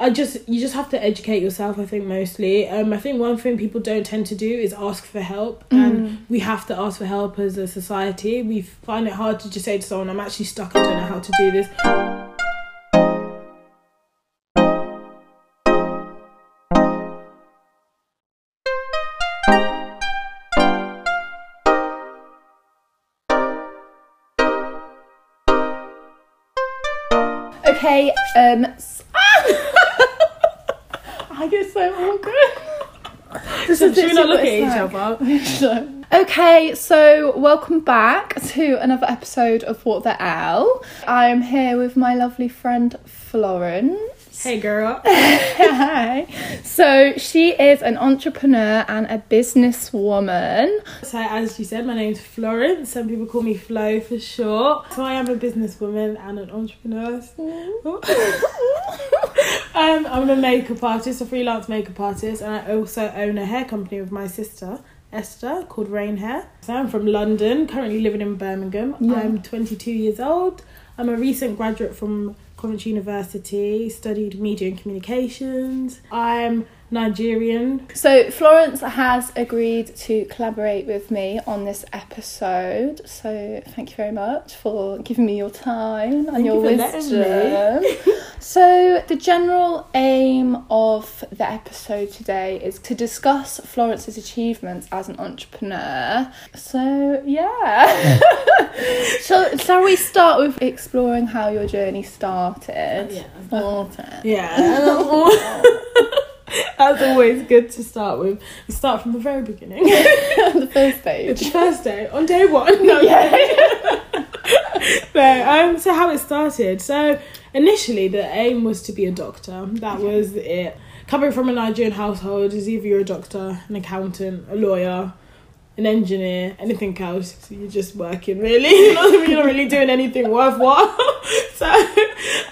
I just you just have to educate yourself. I think mostly. Um, I think one thing people don't tend to do is ask for help, and we have to ask for help as a society. We find it hard to just say to someone, "I'm actually stuck. I don't know how to do this." Okay, um. I get so awkward. This So, should we not look at each other? Okay, so welcome back to another episode of What the L. I am here with my lovely friend Florence. Hey, girl. Hi. So she is an entrepreneur and a businesswoman. So, as you said, my name's Florence. Some people call me Flo for short. So, I am a businesswoman and an entrepreneur. um, I'm a makeup artist, a freelance makeup artist, and I also own a hair company with my sister. Esther called Rain Hair. So I'm from London, currently living in Birmingham. Yeah. I'm 22 years old. I'm a recent graduate from Coventry University, studied media and communications. I'm Nigerian, So Florence has agreed to collaborate with me on this episode. So thank you very much for giving me your time and Thank your you wisdom. so the general aim of the episode today is to discuss Florence's achievements as an entrepreneur. So yeah. shall, shall we start with exploring how your journey started? Yeah. Started. Yeah, that's always good to start with. We start from the very beginning. the first stage. the first day on day one. No, no. Um. So how it started? So initially, the aim was to be a doctor. That was it. Coming from a Nigerian household, is either you're a doctor, an accountant, a lawyer, an engineer, anything else. So you're just working, really. You're not, you're not really doing anything worthwhile. so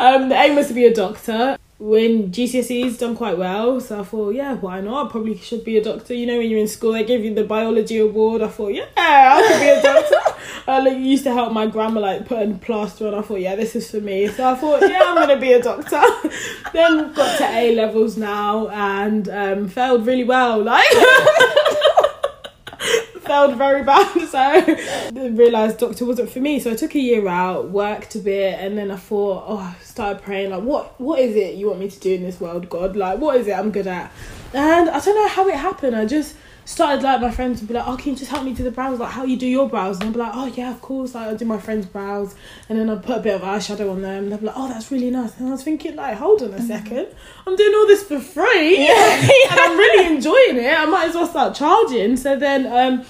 um, the aim was to be a doctor. When GCSEs done quite well, so I thought, yeah, why not? I probably should be a doctor. You know, when you're in school, they give you the biology award. I thought, yeah, I could be a doctor. I like, used to help my grandma like put a plaster on. I thought, yeah, this is for me. So I thought, yeah, I'm gonna be a doctor. then got to A levels now and um, failed really well. Like. failed very bad so. I realised doctor wasn't for me so I took a year out worked a bit and then I thought oh I started praying like what what is it you want me to do in this world God? Like what is it I'm good at? And I don't know how it happened. I just started like my friends would be like oh can you just help me do the brows? Like how you do your brows? And I'd be like oh yeah of course like I'll do my friend's brows. And then I'd put a bit of eyeshadow on them. And they'd be like oh that's really nice. And I was thinking like hold on a second. I'm doing all this for free. And I'm really enjoying it. I might as well start charging. So then um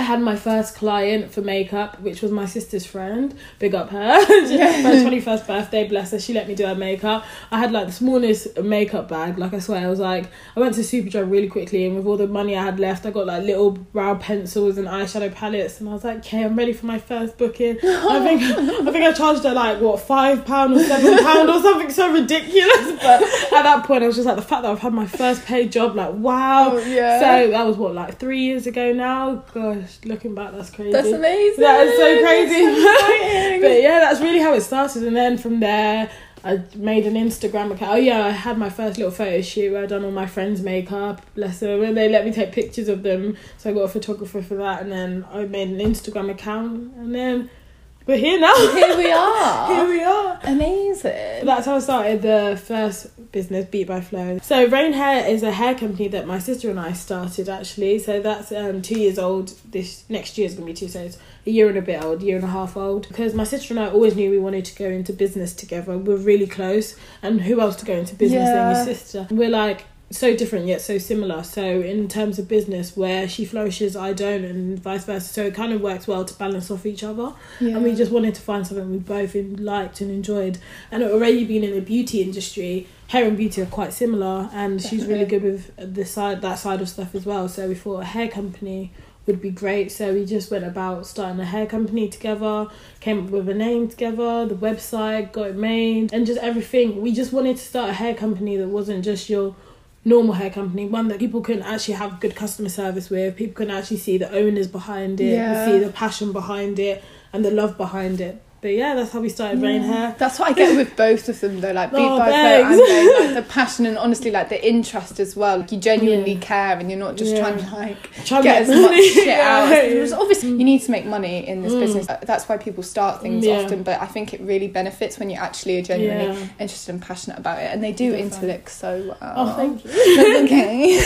I had my first client for makeup, which was my sister's friend. Big up her. her twenty first birthday, bless her. She let me do her makeup. I had like the smallest makeup bag. Like I swear, I was like, I went to Superdrug really quickly, and with all the money I had left, I got like little brow pencils and eyeshadow palettes, and I was like, okay, I'm ready for my first booking. I think I think I charged her like what five pound or seven pound or something so ridiculous. But at that point, I was just like, the fact that I've had my first paid job, like wow. Oh, yeah. So that was what like three years ago now. Gosh, looking back, that's crazy. That's amazing. That is so crazy. So but yeah, that's really how it started, and then from there. I made an Instagram account. Oh yeah, I had my first little photo shoot where I done all my friends' makeup, bless them, and they let me take pictures of them. So I got a photographer for that, and then I made an Instagram account, and then we're here now. Here we are. here we are. Amazing. That's how I started the first business, Beat by Flo. So Rain Hair is a hair company that my sister and I started actually. So that's um, two years old. This next year is gonna be two, so it's a year and a bit old, year and a half old. Because my sister and I always knew we wanted to go into business together. We're really close, and who else to go into business than your sister? We're like so different yet so similar. So in terms of business, where she flourishes, I don't, and vice versa. So it kind of works well to balance off each other Yeah. and we just wanted to find something we both liked and enjoyed. And already being in the beauty industry, hair and beauty are quite similar, and she's really good with the side that side of stuff as well. So we thought a hair company would be great. So we just went about starting a hair company together, came up with a name together, the website, got it made, and just everything. We just wanted to start a hair company that wasn't just your normal hair company, one that people can actually have good customer service with, people can actually see the owners behind it, Yeah. see the passion behind it and the love behind it. But yeah, that's how we started Rain Hair. That's what I get with both of them though, like Beat Oh, by Flo thanks. and Rain, like the passion and honestly like the interest as well. Like you genuinely Yeah. care and you're not just Yeah. trying to like Try get as make much shit Yeah. out. Because obviously you need to make money in this Mm. business. That's why people start things Yeah. often, but I think it really benefits when you actually are genuinely Yeah. interested and passionate about it. And they do interlink so well. Oh, thank you. Okay.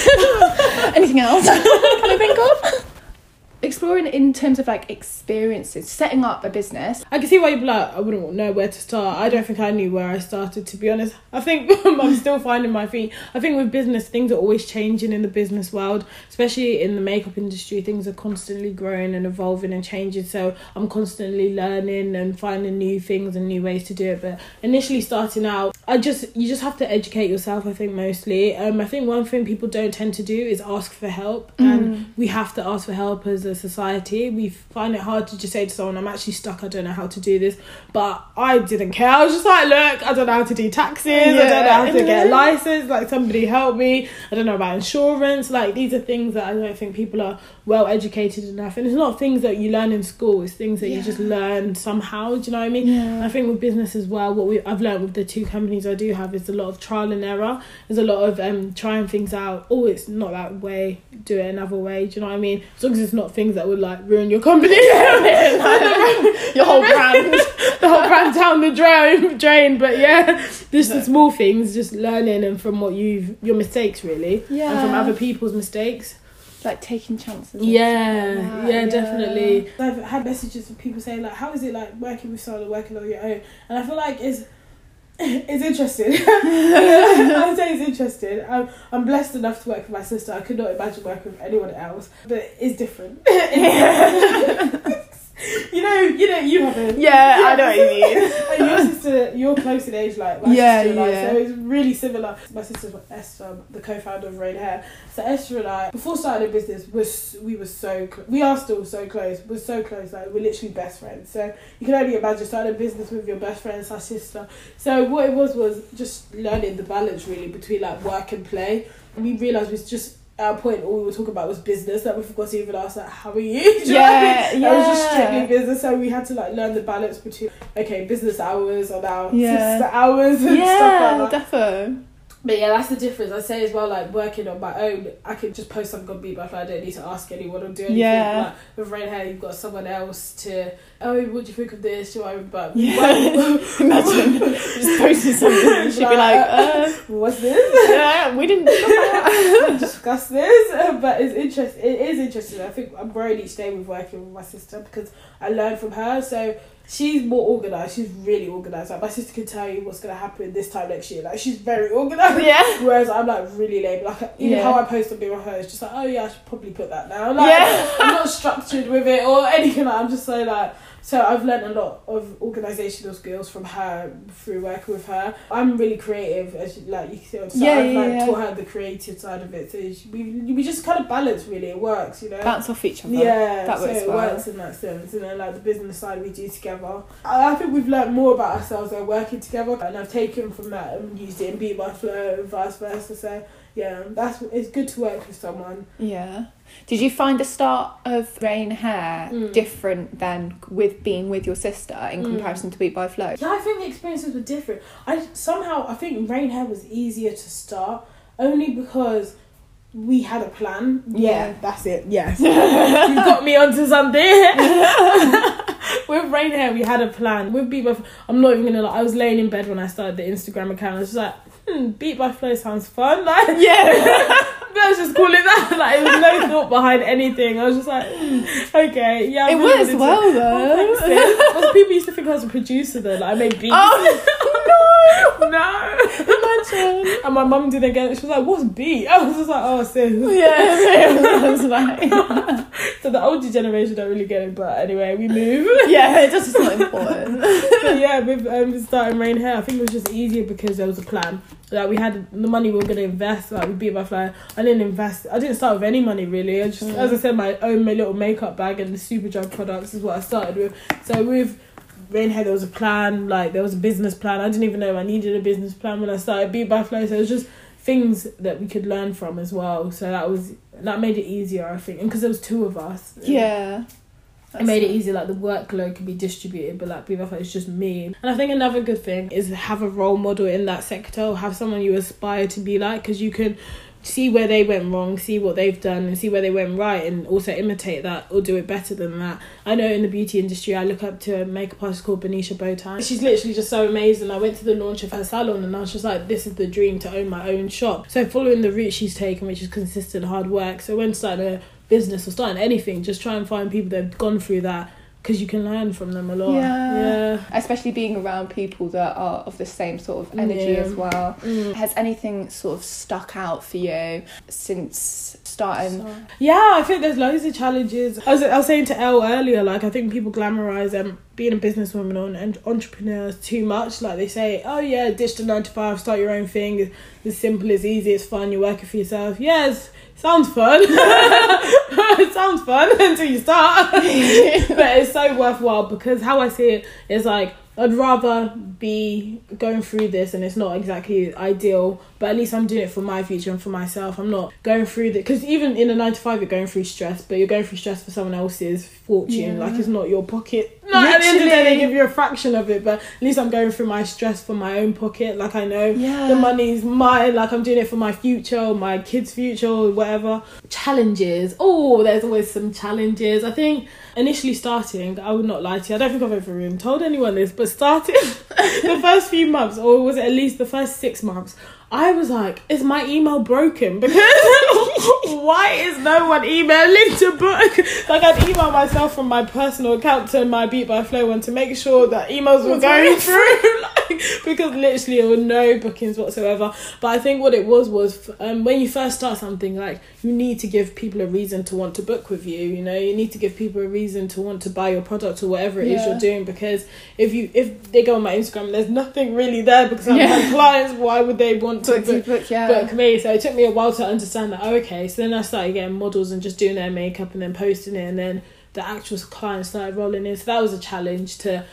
Anything else? Can I think of? Exploring in terms of like experiences, setting up a business. I can see why you'd be like, I wouldn't know where to start. I don't think I knew where I started, to be honest. I think I'm still finding my feet. I think with business, things are always changing in the business world, especially in the makeup industry. Things are constantly growing and evolving and changing. So I'm constantly learning and finding new things and new ways to do it. But initially starting out, I just you just have to educate yourself. I think mostly. Um, I think one thing people don't tend to do is ask for help, and we have to ask for help as a society. We find it hard to just say to someone, "I'm actually stuck. I don't know how to do this." But I didn't care. I was just like, "Look, I don't know how to do taxes. I don't know how to get a license. Like somebody help me. I don't know about insurance. Like these are things that I don't think people are well educated enough. And it's not things that you learn in school. It's things that you just learn somehow. Do you know what I mean? Yeah. I think with business as well, what we I've learned with the two companies I do have is a lot of trial and error. There's a lot of um trying things out. Oh, it's not that way. Do it another way. Do you know what I mean? As long as it's not things that would like ruin your company. Your whole brand. the whole brand down the drain, drain. But yeah, just the small things, just learning and from what you've your mistakes really, and from other people's mistakes. Like taking chances. Yeah, like that, yeah, definitely. I've had messages from people saying like, "How is it like working with someone working on your own?" And I feel like it's it's interesting. I would say it's interesting. I'm, I'm blessed enough to work with my sister. I could not imagine working with anyone else, but it's different. you know, you know, you have a Yeah, I know what you mean. and your sister, you're close in age, like my Yeah, sister and I, yeah. so it's really similar. My sister's Esther, the co-founder of Rain Hair. So Esther and I, before starting a business, was we were so cl- we are still so close. We're so close, like we're literally best friends. So you can only imagine starting a business with your best friend, our sister. So what it was was just learning the balance really between like work and play. And we realized we just. At a point, all we were talking about was business. That we forgot to even ask, like, "How are you?" Do you know what I mean? Yeah, It was just strictly business, so we had to like learn the balance between okay, business hours are now Yeah. sister hours and Yeah, stuff like that. defo. But yeah, that's the difference. I say as well, like working on my own, I can just post something on Beat by Flo. I don't need to ask anyone or do anything. Yeah. Like with Rain Hair, you've got someone else to. Oh, what do you think of this? Do I? But Yeah. Imagine something and she'd be like, uh, what's this? yeah, we didn't discuss this, but it's interesting. It is interesting. I think I'm growing each day with working with my sister because I learn from her. So she's more organized. She's really organized. Like my sister can tell you what's gonna happen this time next year. Like she's very organized. Yeah. Whereas I'm like really lame. Like even Yeah. how I post on Be with her, it's just like, oh yeah, I should probably put that now. Like Yeah. I'm not structured with it or anything. Like, I'm just so like. So I've learned a lot of organizational skills from her through working with her. I'm really creative, as you- like you can see. So Yeah, I've yeah, like yeah. taught her the creative side of it. So she, we we just kind of balance. Really, it works. You know. Bounce off each other. Yeah, that so works it well. works in that sense. And then like the business side we do together. I, I think we've learned more about ourselves by working together and I've taken from that and used it in Beat by Flo and vice versa. So yeah, that's it's good to work with someone. Yeah. Did you find the start of Rain Hair Mm. different than with being with your sister in Mm. comparison to Beat by Flo? Yeah, I think the experiences were different. I somehow I think Rain Hair was easier to start only because we had a plan. Yeah. that's it. Yes, you got me onto something. With Rain Hair, we had a plan. With Beat by, I'm not even gonna lie. I was laying in bed when I started the Instagram account. I was just like, hmm, Beat by Flo sounds fun. Like, Yeah. let's just call it that. Like, there was no thought behind anything. I was just like, hmm, okay, yeah. I'm it really works well Oh, though. thanks, sis. Well, people used to think I was a producer though. Like I made beats. oh no! Imagine. And my mum didn't get it. She was like, "What's beat?" I was just like, "Oh, sis." Yeah, I was like, So the older generation don't really get it, but anyway, we move. yeah, it just is not important. but yeah, with um, starting Rain Hair, I think it was just easier because there was a plan. Like we had the money we were gonna invest. Like we beat by flo. I didn't invest. I didn't start with any money really. I just, as I said, my own my little makeup bag and the Superdrug products is what I started with. So with Rain Hair, there was a plan. Like there was a business plan. I didn't even know I needed a business plan when I started Beat by Flo. So it was just things that we could learn from as well. So that was that made it easier, I think, and because there was two of us. Yeah. it made it easy like the workload could be distributed but like people it's just me and i think another good thing is have a role model in that sector or have someone you aspire to be like because you can see where they went wrong see what they've done and see where they went right and also imitate that or do it better than that. I know in the beauty industry i look up to a makeup artist called Benicia Botan. She's literally just so amazing. I went to the launch of her salon and i was just like this is the dream to own my own shop. So following the route she's taken which is consistent hard work so when starting a business or starting anything just try and find people that have gone through that because you can learn from them a lot. Yeah. Yeah. especially being around people that are of the same sort of energy Yeah. as well. Mm. Has anything sort of stuck out for you since starting? Yeah, I think there's loads of challenges. I was, I was saying to Elle earlier, like I think people glamorize um being a businesswoman or an entrepreneur too much. Like they say, oh yeah, ditch the nine to five, start your own thing. It's, it's simple, it's easy, it's fun. You're working for yourself. Yes, sounds fun. it sounds fun until you start. but it's so worthwhile because how I see it is like I'd rather be going through this and it's not exactly ideal, but at least I'm doing it for my future and for myself. I'm not going through the because even in a nine to five you're going through stress, but you're going through stress for someone else's fortune. Yeah. Like it's not your pocket. No, at the end of the day they give you a fraction of it, but at least I'm going through my stress for my own pocket. Like I know Yeah. the money's mine. Like I'm doing it for my future, or my kids' future, or whatever. Challenges. Oh, there's always some challenges. I think initially starting, I would not lie to you. I don't think I've ever even told anyone this, but starting the first few months, or was it at least the first six months, I was like, is my email broken? Because why is no one emailing to book? Like I'd email myself from my personal account to my Beat by Flo one to make sure that emails were going through. like, because literally there were no bookings whatsoever. But I think what it was was um, when you first start something, like you need to give people a reason to want to book with you. You know, you need to give people a reason to want to buy your product or whatever it is Yeah. you're doing. Because if you if they go on my Instagram, there's nothing really there because I'm Yeah. my clients. Why would they want Book, book? book, yeah. book me. So it took me a while to understand that. Oh, okay. So then I started getting models and just doing their makeup and then posting it, and then the actual clients started rolling in. So that was a challenge to.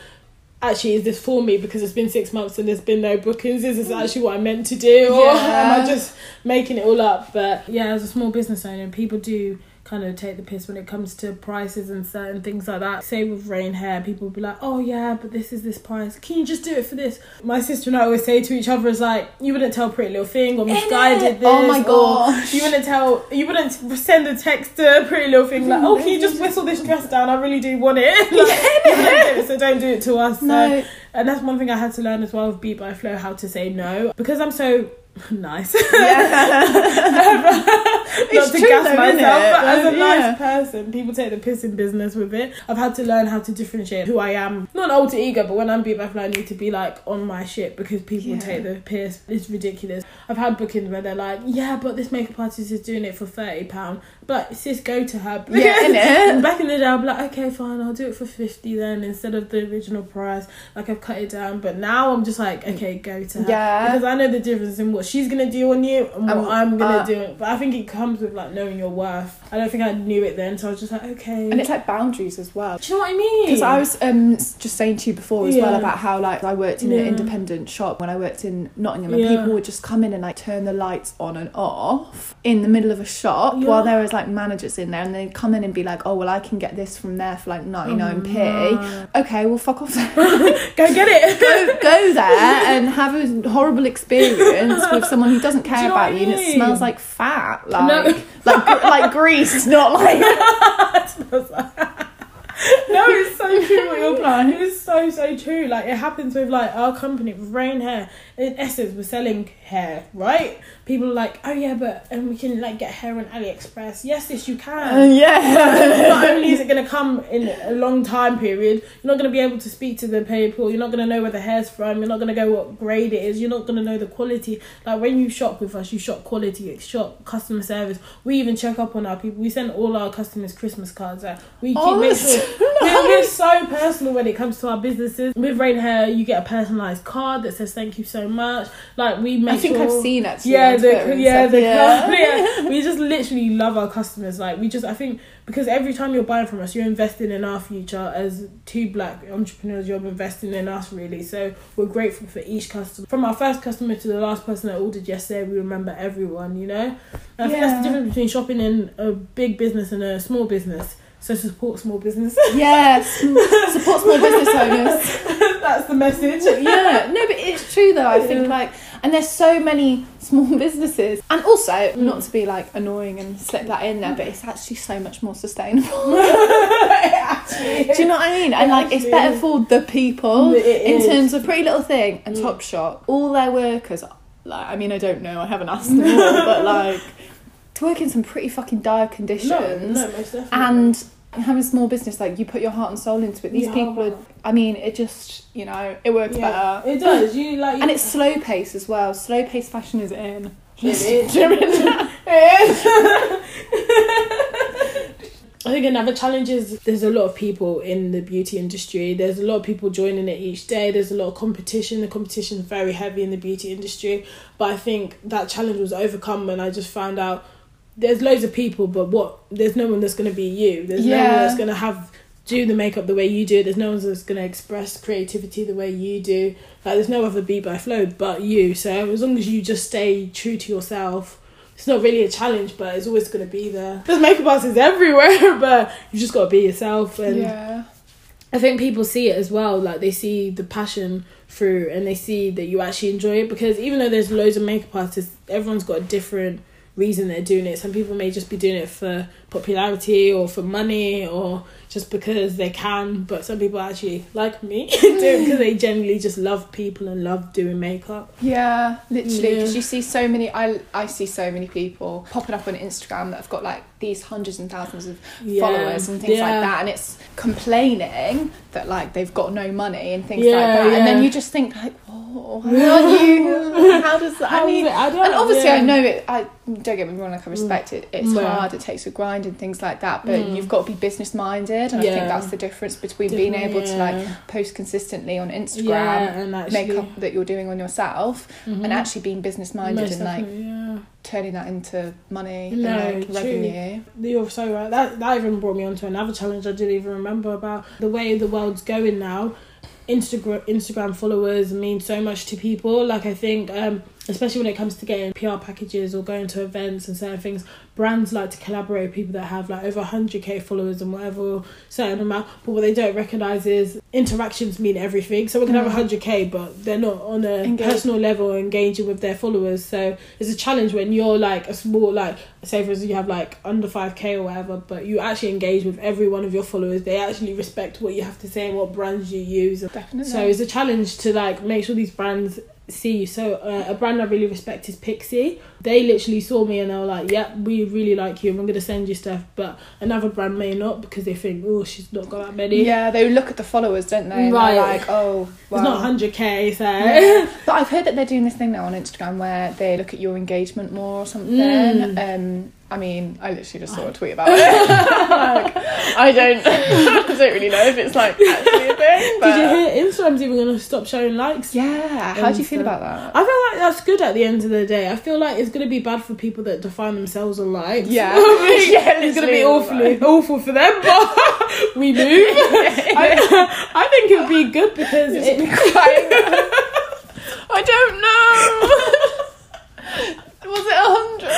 Actually, is this for me? Because it's been six months and there's been no bookings. Is this mm. actually what I meant to do, or Yeah. am I just making it all up? But yeah, as a small business owner, people do kind of take the piss when it comes to prices and certain things like that. Say with rain hair, people will be like, "Oh yeah, but this is this price. Can you just do it for this?" My sister and I always say to each other, "Is like you wouldn't tell Pretty Little Thing or Missguided oh this. Oh my gosh. You wouldn't tell. You wouldn't send a text to Pretty Little Thing like, "Oh, can you just whistle this dress down? I really do want it." like, you do it, so don't do it to us. So no. and that's one thing I had to learn as well with Beat by Flo how to say no because I'm so nice. Yeah. Not to true gas though, myself, but as a Yeah. nice person, people take the piss in business with it. I've had to learn how to differentiate who I am. Not an alter ego, but when I'm Beat by I need to be like on my shit because people Yeah. take the piss. It's ridiculous. I've had bookings where they're like, yeah, but this makeup artist is doing it for thirty pound. But sis, go to her. Yeah, back in the day, I'd be like, okay, fine, I'll do it for fifty then instead of the original price. Like I've cut it down, but now I'm just like, okay, go to her Yeah. because I know the difference in what she's gonna do on you and what Um, I'm gonna uh, do. But I think it comes with like knowing your worth. I don't think I knew it then, so I was just like, okay. And it's like boundaries as well. do you know what I mean? Because I was um just saying to you before as well about how like I worked in Yeah. an independent shop when I worked in Nottingham and Yeah. people would just come in and like turn the lights on and off in the middle of a shop Yeah. while there was like managers in there and they'd come in and be like, Oh well I can get this from there for like 99p. Oh, Okay, well fuck off. Go get it. go, go there and have a horrible experience with someone who doesn't care Do you know about you I and it smells like fat. Like No. like like grease, not like no, it's so true what you're Right. It is so so true. Like it happens with like our company with Rain Hair. In Essence, we're selling hair, right? People are like, oh yeah, but and we can like get hair on AliExpress. Yes, yes, you can. Uh, yeah. not only is it going to come in a long time period, you're not going to be able to speak to the people. You're not going to know where the hair's from. You're not going to go what grade it is. You're not going to know the quality. Like when you shop with us, you shop quality, you shop customer service. We even check up on our people. We send all our customers Christmas cards. Like we keep Oh, make sure we're, we're so personal when it comes to our businesses. With Rain Hair, you get a personalized card that says thank you so much. Like we make I think sure I've seen it. yeah, the yeah, the yeah. yeah. We just literally love our customers. Like we just, I think, because every time you're buying from us, you're investing in our future as two black entrepreneurs. You're investing in us, really. So we're grateful for each customer. From our first customer to the last person that ordered yesterday, we remember everyone. You know, and I think that's the difference between shopping in a big business and a small business. So support small businesses. Yes, support small business owners. That's the message. yeah, no, but it's true though. I think like, and there's so many small businesses, and also not to be like annoying and slip that in there, but it's actually so much more sustainable. Do you know what I mean? And like, it's better for the people in. Mm. terms of Pretty Little Thing and Topshop. All their workers, like, I mean, I don't know, I haven't asked them all, but like, to work in some pretty fucking dire conditions No, no, most definitely. And having a small business like you put your heart and soul into it these Yeah. people are i mean it just you know it works yeah, better it does. You like, and it's slow pace as well slow pace fashion is in It is. It I think another challenge is there's a lot of people in the beauty industry. There's a lot of people joining it each day. There's a lot of competition. The competition is very heavy in the beauty industry. But I think that challenge was overcome when I just found out there's loads of people, but what there's no one that's gonna be you. There's no one that's gonna have do the makeup the way you do. There's no one that's gonna express creativity the way you do. Like there's no other beat by flo but you. So as long as you just stay true to yourself it's not really a challenge, but it's always going to be there. There's makeup artists everywhere, but you just got to be yourself. And yeah I think people see it as well. Like they see the passion through, and they see that you actually enjoy it. Because even though there's loads of makeup artists, everyone's got a different reason they're doing it. Some people may just be doing it for popularity or for money or just because they can. But some people actually like me do it because mm. they generally just love people and love doing makeup. yeah literally Yeah. because you see so many i i see so many people popping up on instagram that have got like these hundreds and thousands of Yeah. followers and things Yeah. like that and it's complaining that like they've got no money and things Yeah, like that and then you just think like whoa how are you how does that How i mean? I don't and obviously yeah. I know it I don't get me wrong like I respect it it's Yeah. hard it takes a grind and things like that but Mm. you've got to be business minded and I think that's the difference between being able to like post consistently on Instagram Yeah, and actually, makeup that you're doing on yourself Mhm. and actually being business minded Most and like yeah. turning that into money No, and like true. revenue You're so right. That that even brought me on to another challenge I didn't even remember about the way the world's going now. Instagram Instagram followers mean so much to people. Like I think, um, especially when it comes to getting PR packages or going to events and certain things, brands like to collaborate with people that have like over hundred k followers and whatever certain amount. But what they don't recognize is interactions mean everything. so we can have Mm. hundred k, but they're not on a Engage. personal level engaging with their followers. So it's a challenge when you're like a small like say for instance you have like under 5k or whatever but you actually engage with every one of your followers they actually respect what you have to say and what brands you use definitely so it's a challenge to like make sure these brands see you so uh, a brand i really respect is Pixi they literally saw me and they were like yep we really like you and we're going to send you stuff but another brand may not because they think oh she's not got that many yeah they look at the followers don't they and Right. like oh it's not well. 100k so Yeah. but I've heard that they're doing this thing now on Instagram where they look at your engagement more or something. Mm. Um, I mean, I literally just saw a tweet about it. like, I don't, I don't really know if it's like actually a thing. But did you hear instagram's even going to stop showing likes Yeah, how do you feel about that? I feel like that's good at the end of the day. I feel like it's gonna be bad for people that define themselves on likes. Yeah. Yeah, it's gonna be literally, awfully awful for them, but we move. I, I think it would be good because it's it, I don't know. Was it a hundred?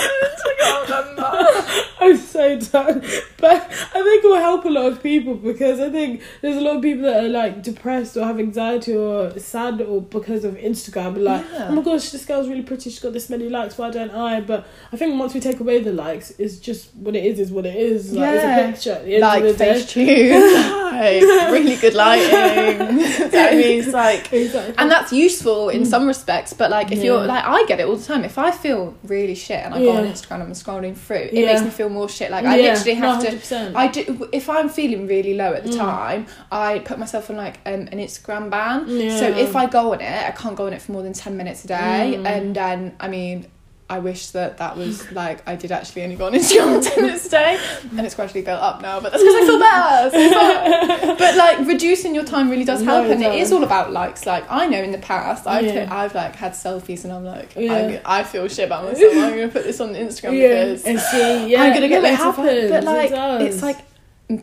I can't remember. I'm so done. But I think it will help a lot of people because I think there's a lot of people that are like depressed or have anxiety or sad or because of Instagram. Like, Yeah. oh my gosh, this girl's really pretty. She's got this many likes. Why don't I? But I think once we take away the likes, it's just what it is. Is what it is. Like, Yeah. It's a picture. At the end Like of the day. like really good lighting. I mean, it's like Exactly. and that's useful in some respects but like if you're like i get it all the time if i feel really shit and i go on instagram and i'm scrolling through it Yeah. makes me feel more shit like i Yeah, literally have to 100%. I do if I'm feeling really low at the Mm. time, I put myself on like um, an Instagram ban. Yeah. So if I go on it, I can't go on it for more than ten minutes a day. Mm. And then I mean, I wish that that was like I did actually only go on Instagram for ten minutes a day, and it's gradually built up now. But that's because I feel better. So like- but like reducing your time really does help, and it is all about likes. Like I know in the past, I've Yeah. ta- I've like had selfies, and I'm like, Yeah. I, I feel shit about myself. I'm gonna put this on Instagram yeah, because and see, yeah, I'm gonna get it happens. But like, it it's like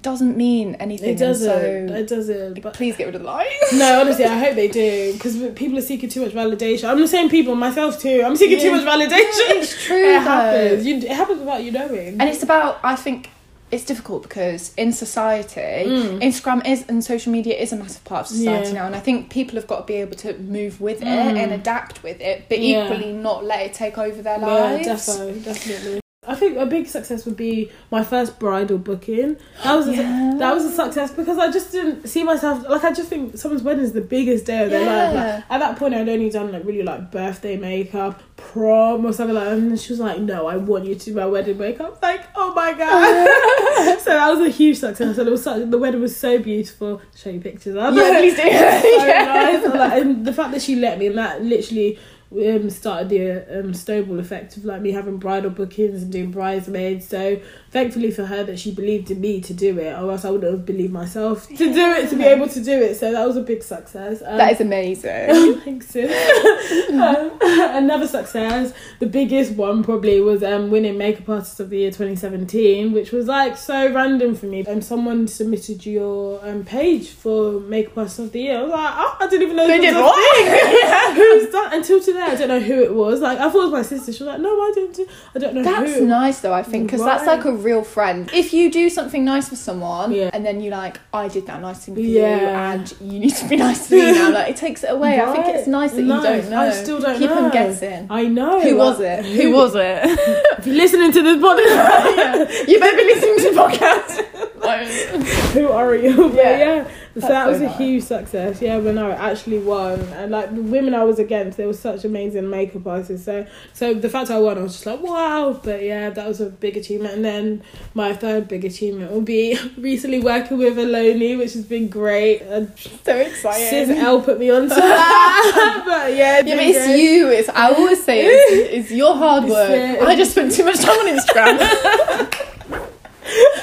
doesn't mean anything. it doesn't. So it doesn't. But please get rid of the likes. no, honestly, I hope they do because people are seeking too much validation. I'm the same people, myself too. I'm seeking too much validation. It's true it though. happens. You, it happens without you knowing. And it's about, I think, it's difficult because in society, Mm. Instagram is and social media is a massive part of society Yeah. now, and I think people have got to be able to move with it Mm. and adapt with it, but Yeah. equally not let it take over their Yeah, lives. definitely, definitely. I think a big success would be my first bridal booking. That was a, Yeah. that was a success because I just didn't see myself like I just think someone's wedding is the biggest day of their life. Like, at that point, I'd only done like really like birthday makeup, prom or something like that, and she was like, "No, I want you to do my wedding makeup." Like, oh my god! so that was a huge success, and it was such the wedding was so beautiful. Show you pictures. Yeah, please do. so Yeah. nice. And, like, and the fact that she let me, and that literally um, started the um, snowball effect of like me having bridal bookings and doing bridesmaids. So thankfully for her that she believed in me to do it, or else I wouldn't have believed myself to do it to be able to do it. So that was a big success. Um, That is amazing. Thanks, um, another success, the biggest one probably was um, winning Makeup Artist of the Year 2017, which was like so random for me. And someone submitted your um, page for Makeup Artist of the Year. I was like, oh, I didn't even know They did what? thing. Who's that? Until today, I don't know who it was. Like, I thought it was my sister. She was like, no, I didn't. Do, I don't know That's who. nice though, I think, because that's like a real friend. If you do something nice for someone Yeah. and then you like, I did that nice thing for Yeah. you and you need to be nice to me now, like it takes it away. I think it's nice that Nice. you don't know. I still don't Keep know. them guessing. I know. Who was like, it? Who was it? If you're listening to this podcast, you better be listening to the podcast. who are you? But Yeah. yeah, so that so was a nice. huge success. Yeah, when I actually won, and like the women I was against, they were such amazing makeup artists. So, so the fact I won, I was just like, wow. But yeah, that was a big achievement. And then my third big achievement will be recently working with Aloni, which has been great. And so excited. Sis L put me onto that. but yeah, it's Yeah, but it's great. you. It's I always say it's, it's your hard It's work. it. I just spent too much time on Instagram.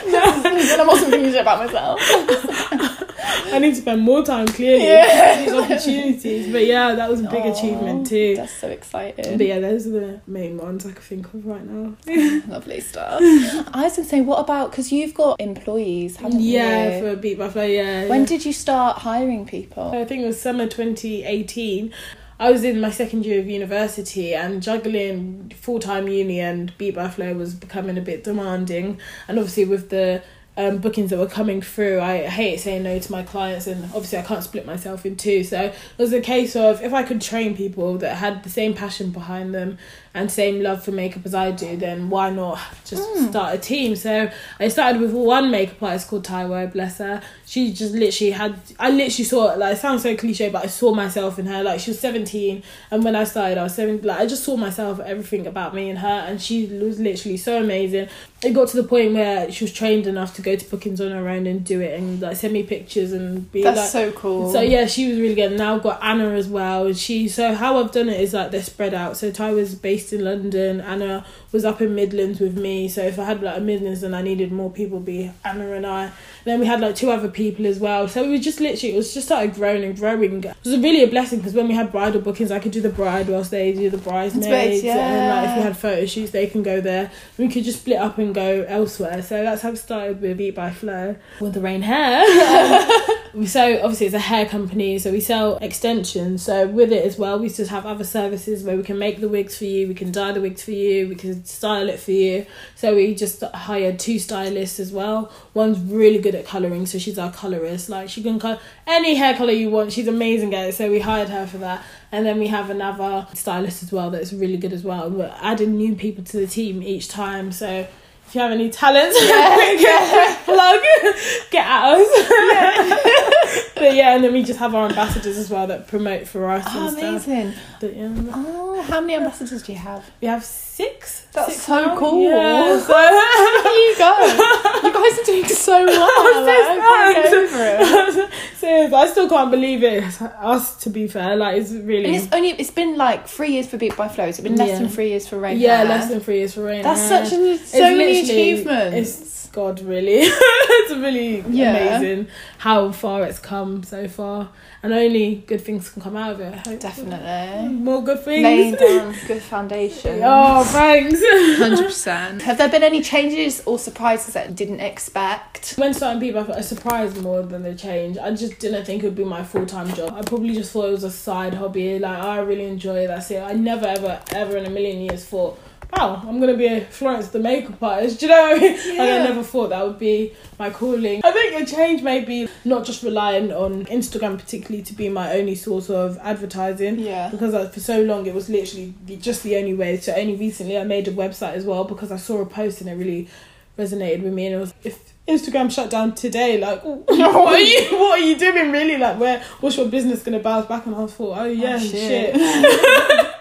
and I'm also thinking about myself. I need to spend more time clearly Yeah. these opportunities. But yeah, that was a big achievement too. That's so exciting. But yeah, those are the main ones I can think of right now. Lovely stuff. I was gonna say, what about because you've got employees, haven't Yeah, you? for Beat by Flo, yeah. when yeah. did you start hiring people? I think it was summer 2018. I was in my second year of university and juggling full time uni and Beat by Flo was becoming a bit demanding. And obviously, with the um, bookings that were coming through, I hate saying no to my clients, and obviously, I can't split myself in two. So it was a case of if I could train people that had the same passion behind them and same love for makeup as I do, then why not just Mm. start a team? So I started with one makeup artist called Taiwo, bless her. She just literally had, I literally saw, like, it sounds so cliche, but I saw myself in her. Like, she was 17, and when I started, I was 7, like, I just saw myself, everything about me and her, and she was literally so amazing. It got to the point where she was trained enough to go to bookings on her own and do it, and, like, send me pictures and be That's like, so cool. so yeah, she was really good. Now I've got Anna as well. And She so how I've done it is like they're spread out. So Ty was based in London. Anna was up in Midlands with me. So if I had like a Midlands and I needed more people, be Anna and I. then we had like two other people as well. So we were just literally it was just started growing and growing. It was really a blessing because when we had bridal bookings, I could do the bride whilst they do the bridesmaids. That's And like if we had photo shoots, they can go there. We could just split up and go elsewhere. So that's how it started with Beat by Flo with the rain hair. we um, so obviously it's a hair company, so we sell extensions. So with it as well, we just have other services where we can make the wigs for you, we can dye the wigs for you, we can style it for you. So we just hired two stylists as well. One's really good at colouring, so she's our colourist. Like she can cut any hair colour you want. She's amazing at it. So we hired her for that. And then we have another stylist as well that's really good as well. We're adding new people to the team each time. So if you have any talents, plug, get at us. but yeah, and then we just have our ambassadors as well that promote for us Oh, and stuff. amazing. But, yeah, Oh, how many ambassadors do you have? we have six. That's Six so now. cool. Yeah, so you go. You guys are doing so well. I'm like, so I can't get over it. Serious, I still can't believe it. Us, to be fair, like it's really. And it's only it's been like three years for Beat by Flo. It's been less Yeah. than three years for Rain. yeah, Hair. less than three years for rain. That's Hair. such a, It's so many achievements. It's God, really. it's really Yeah. amazing how far it's come so far, and only good things can come out of it. I hope. Definitely. Mm, more good things. Laying down good foundation. Oh, thanks. Hundred percent. Have there been any changes or surprises that you didn't expect? When starting people, I thought a surprise more than the change. I just didn't think it would be my full time job. I probably just thought it was a side hobby. Like I really enjoy it. That's it. I never ever ever in a million years thought oh, I'm gonna be a Florence the makeup artist. Do you know what I? Like, I never thought that would be my calling. I think a change may be not just relying on Instagram particularly to be my only source of advertising. Yeah. Because like, for so long it was literally just the only way. So only recently I made a website as well because I saw a post and it really resonated with me and it was if Instagram shut down today, like what are you what are you doing really? Like where what's your business gonna bounce back? And I thought, oh yeah, oh, shit. shit.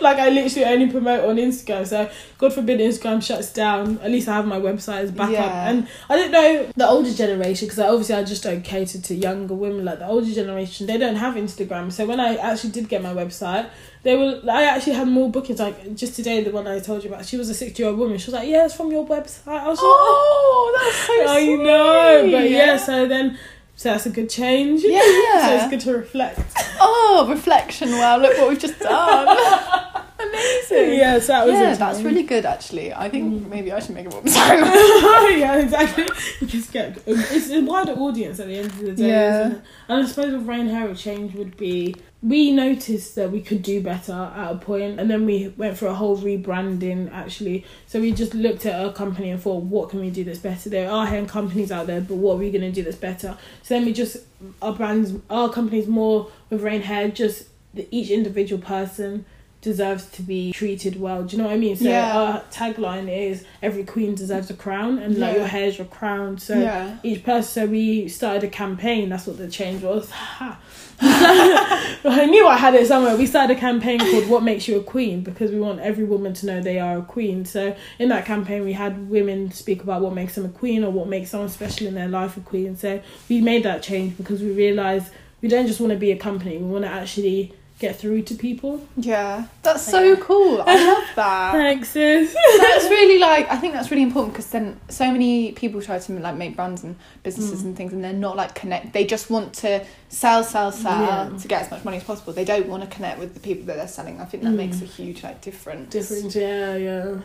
like I literally only promote on Instagram. So God forbid Instagram shuts down. At least I have my website as backup. Yeah. And I don't know the older generation because obviously I just don't cater to younger women. Like the older generation, they don't have Instagram. So when I actually did get my website, they were. I actually had more bookings. Like just today, the one I told you about. She was a sixty-year-old woman. She was like, "Yeah, it's from your website." I was like, Oh, oh that's so I sweet. know, but yeah. So then, so that's a good change. Yeah. so it's good to reflect. Oh, reflection. Wow, look what we've just done. Amazing. Yeah, so that was yeah, that's really good actually. I think Mm. maybe I should make a website. yeah, exactly. You Just get it's a wider audience at the end of the day. Yeah. And I suppose with Rain Hair, a change would be we noticed that we could do better at a point, and then we went for a whole rebranding actually. So we just looked at our company and thought, what can we do that's better? There are hair companies out there, but what are we gonna do that's better? So then we just our brands, our company's more with Rain Hair, just the, each individual person deserves to be treated well. Do you know what I mean? So Yeah. our tagline is every queen deserves a crown and like Yeah. your hair's your crown. So yeah. each person so we started a campaign, that's what the change was. I knew I had it somewhere. We started a campaign called What Makes You a Queen because we want every woman to know they are a queen. So in that campaign we had women speak about what makes them a queen or what makes someone special in their life a queen. So we made that change because we realised we don't just want to be a company, we want to actually get through to people. Yeah. That's so cool. I love that. Thanks, sis. that's really like I think that's really important because then so many people try to like make brands and businesses Mm. and things and they're not like connect they just want to sell sell sell Yeah. to get as much money as possible they don't want to connect with the people that they're selling I think that Mm. makes a huge like difference Different, yeah, yeah.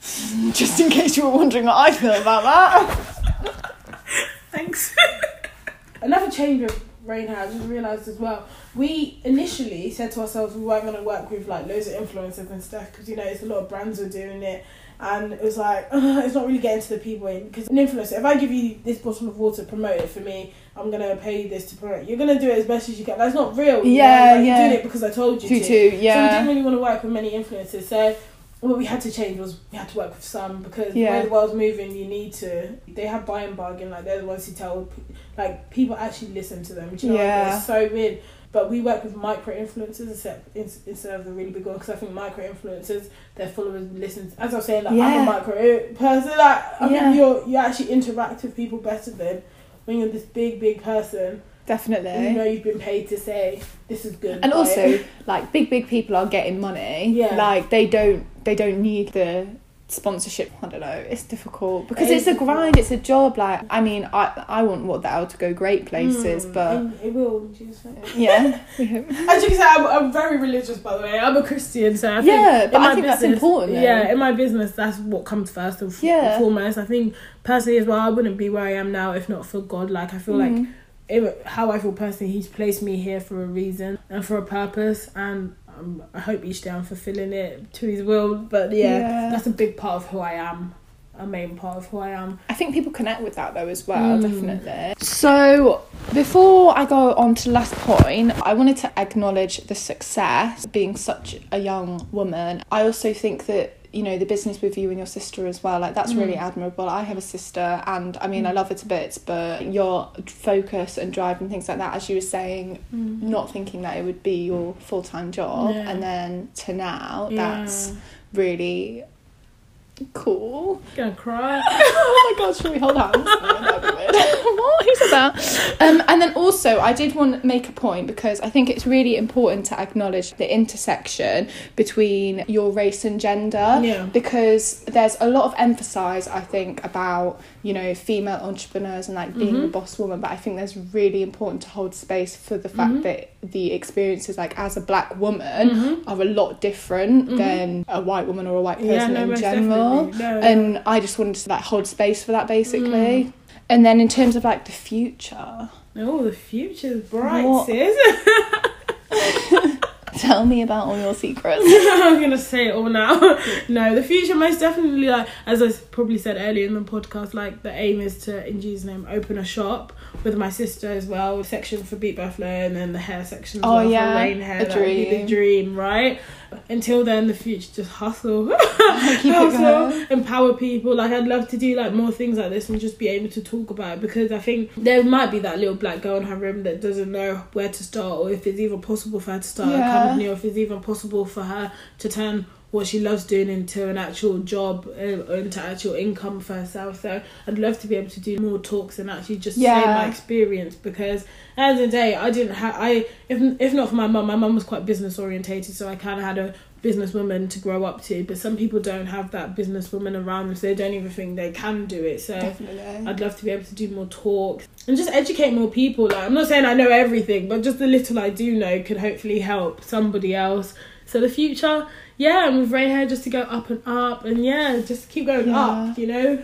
just in case you were wondering what I feel about that Thanks. Another change with Rain Hair, I just realised as well. We initially said to ourselves we weren't going to work with like loads of influencers and stuff because you know it's a lot of brands were doing it, and it was like it's not really getting to the people in because an influencer. If I give you this bottle of water, promote it for me. I'm gonna pay you this to promote. it. You're gonna do it as best as you can. That's not real. you know, Yeah, like, yeah. You're doing it because I told you Two to. Yeah. So we didn't really want to work with many influencers. So what we had to change was we had to work with some because Yeah. way the world's moving, you need to. They have buy and bargain. Like they're the ones who tell, like people actually listen to them. Do you know? Yeah. It's so weird. But we work with micro influencers instead ins- instead of the really big ones because I think micro influencers, their followers listen. As I was saying, like I'm a micro person. Like I Yeah. think you're you actually interact with people better than when you're this big big person. Definitely you know you've been paid to say this is good. and also it. like big big people are getting money Yeah. like they don't they don't need the sponsorship i don't know it's difficult because It it's a grind it's a job like i mean i i want what the L to go great places Mm, but it will. Jesus. yeah. As you can say, I'm, I'm very religious, by the way. I'm a Christian, so I think Yeah, in but I think that's business- important, though. Yeah, in my business, that's what comes first and Yeah. foremost. I think personally as well, I wouldn't be where I am now if not for God. Like I feel like Mm. It, how I feel personally, He's placed me here for a reason and for a purpose, and um, I hope each day I'm fulfilling it to His will. But yeah, Yeah. that's a big part of who I am, a main part of who I am. I think people connect with that though as well, Mm. definitely. So, before I go on to the last point, I wanted to acknowledge the success being such a young woman. I also think that you know the business with you and your sister as well like that's really Mm. admirable i have a sister and i mean i love her to bits but your focus and drive and things like that as you were saying not thinking that it would be your full-time job Yeah. and then to now Yeah. that's really cool gonna cry. oh my god, should we hold hands? No, that'd be weird. what? Who said that? Um, and then also, I did want to make a point because I think it's really important to acknowledge the intersection between your race and gender. Yeah. Because there's a lot of emphasis, I think, about you know female entrepreneurs and like being Mhm. the boss woman. But I think there's really important to hold space for the fact Mhm. that the experiences, like as a black woman, Mhm. are a lot different Mhm. than a white woman or a white person Yeah, no, in general. No, and I just wanted to like hold space for that basically. Mm. And then in terms of like the future, Oh, the future future's bright, What? sis. Tell me about all your secrets. I'm gonna say it all now. no, the future most definitely like as I probably said earlier in the podcast, like the aim is to in Jesus' name open a shop with my sister as well, section for Beat by Flo and then the hair section as Oh, well yeah, for Rain Hair. a That would be the dream. dream, right? Until then the future just hustle. Hustle, empower people. Like I'd love to do like more things like this and just be able to talk about it because I think there might be that little black girl in her room that doesn't know where to start or if it's even possible for her to start Yeah. a company or if it's even possible for her to turn what she loves doing into an actual job uh, or into actual income for herself. So I'd love to be able to do more talks and actually just say Yeah. my experience because at the end of the day I didn't have I if if not for my mum, my mum was quite business orientated, so I kind of had a businesswoman to grow up to. But some people don't have that businesswoman around them, so they don't even think they can do it. So. Definitely. I'd love to be able to do more talks and just educate more people. Like I'm not saying I know everything, but just the little I do know could hopefully help somebody else. So the future, yeah, and with Ray hair just to go up and up and yeah, just keep going Yeah. up, you know?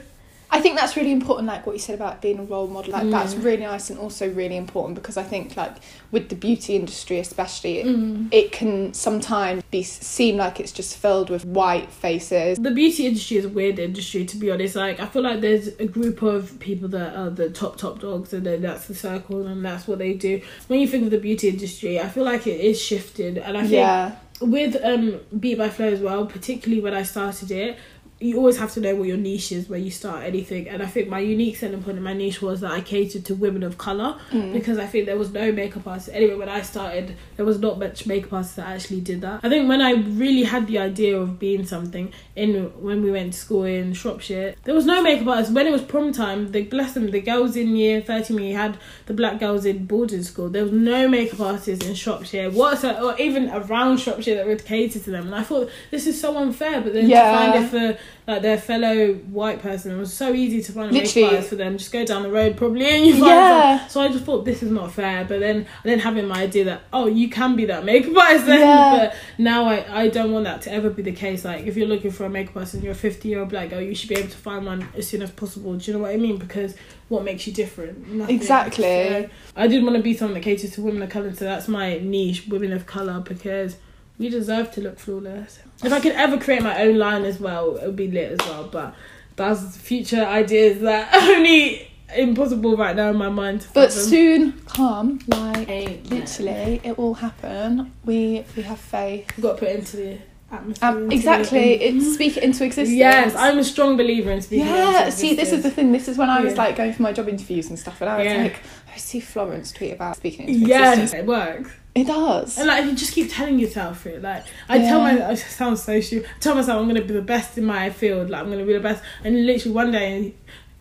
I think that's really important, like what you said about being a role model. Like that's Mm. really nice and also really important because I think like with the beauty industry, especially, it, Mm. it can sometimes be seem like it's just filled with white faces. The beauty industry is a weird industry to be honest. Like I feel like there's a group of people that are the top top dogs and then that's the circle and that's what they do. When you think of the beauty industry, I feel like it is shifted and I think Yeah, with um Beat by Flo as well, particularly when I started it, you always have to know what your niche is when you start anything. And I think my unique selling point in my niche was that I catered to women of colour Mm. because I think there was no makeup artist. Anyway, when I started, there was not much makeup artists that actually did that. I think when I really had the idea of being something in when we went to school in Shropshire, there was no makeup artist. When it was prom time, they bless them, the girls in year 13 we had the black girls in boarding school. There was no makeup artists in Shropshire, what's or even around Shropshire that would cater to them. And I thought this is so unfair. But then Yeah. to find it for like their fellow white person, it was so easy to find a Literally. makeup artist for them. Just go down the road probably and you find Yeah. some. So I just thought this is not fair. But then and then having my idea that oh you can be that makeup artist then. Yeah. But now I, I don't want that to ever be the case. Like if you're looking for a makeup artist and you're a 50 year old black girl, you should be able to find one as soon as possible. Do you know what I mean? Because what makes you different? Nothing. Exactly. So I did want to be someone that caters to women of colour, so that's my niche, women of colour, because we deserve to look flawless. If I could ever create my own line as well, it would be lit as well. But that's future ideas that only impossible right now in my mind. but soon come. Like Amen. literally, it will happen. We we have faith. You've got to put it into the atmosphere. Um, into exactly, the- it's speak it into existence. Yes, I'm a strong believer in speaking. Yeah, see, this is the thing. This is when I was Yeah. like going for my job interviews and stuff, and I was Yeah. like, I see Florence tweet about speaking into Yes, existence. it works. It does. And like you just keep telling yourself it. Like I tell Yeah. my I sound so stupid. I tell myself I'm gonna be the best in my field. Like I'm gonna be the best. And literally one day, in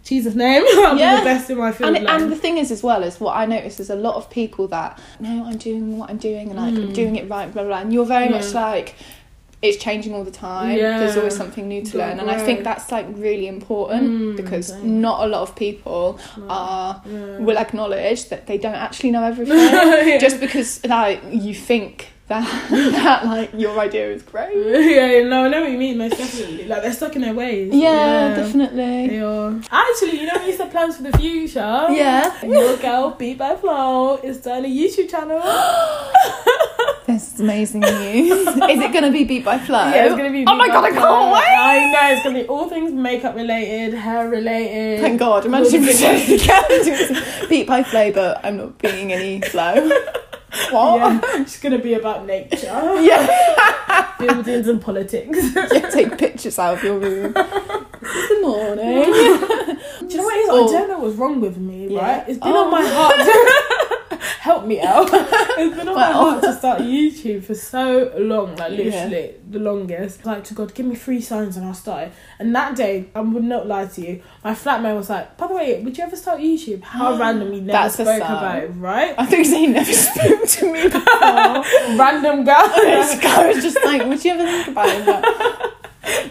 Jesus' name, I'll Yeah. the best in my field. and, like, and the thing is as well is what I notice is a lot of people that no I'm doing what I'm doing and like I'm Mm. doing it right blah blah, blah and you're very much like it's changing all the time Yeah. there's always something new to learn and I think that's like really important Mm, because not a lot of people No. are Yeah. will acknowledge that they don't actually know everything Yeah. just because like you think that that like your idea is great yeah, no, I know what you mean. Most definitely, like they're stuck in their ways. yeah, definitely They are. Actually, you know, we said plans for the future. Yeah. Your girl, Beat by Flo is starting a YouTube channel. this is amazing news is it gonna be beat by flo Yeah, it's gonna be. oh my god I can't wait I know it's gonna be all things makeup related, hair related. Thank God. Imagine if beat by flo, but I'm not being any flow. What? Yeah, it's gonna be about nature, Yeah. buildings, and politics. yeah. Take pictures out of your room. Good morning. Do you know what it is? Oh. I don't know what's wrong with me, Yeah. right? It's been Oh. on my oh. heart. Help me out. It's been on my heart to start YouTube for so long, like Yeah. literally the longest. Like to God, give me three signs and I'll start it. And that day, I would not lie to you. My flatmate was like, "By the way, would you ever start YouTube?" How randomly never That's spoke about it, right? I think he never spoke to me before. Random girl. this guy was just like, would you ever think about it?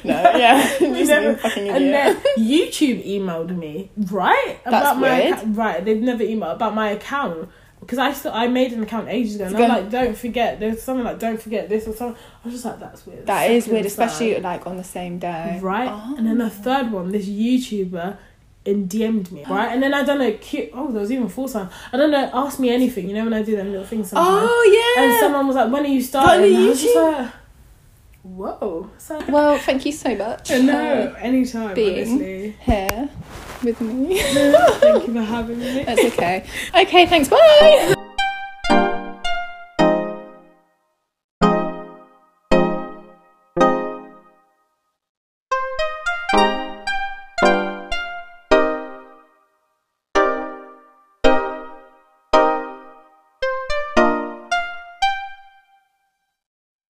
No, yeah. We never- And then YouTube emailed me, right? That's my weird. acca- right, they've never emailed about my account because I still I made an account ages ago, and I'm like, don't forget. There's something like, don't forget this or something. I was just like, that's weird. That is Second weird, especially like on the same day. right. Oh. And then the third one, this YouTuber and DM'd me, oh. right? And then I don't know, cute. Oh, there was even full time. I don't know. Ask me anything. You know when I do them little things. Sometimes. Oh yeah. And someone was like, "When are you starting?" When are And I you was just like, "Whoa!" So, well, thank you so much. no, anytime. being- Honestly, Here with me. thank you for having me. That's okay. Okay, thanks. Bye.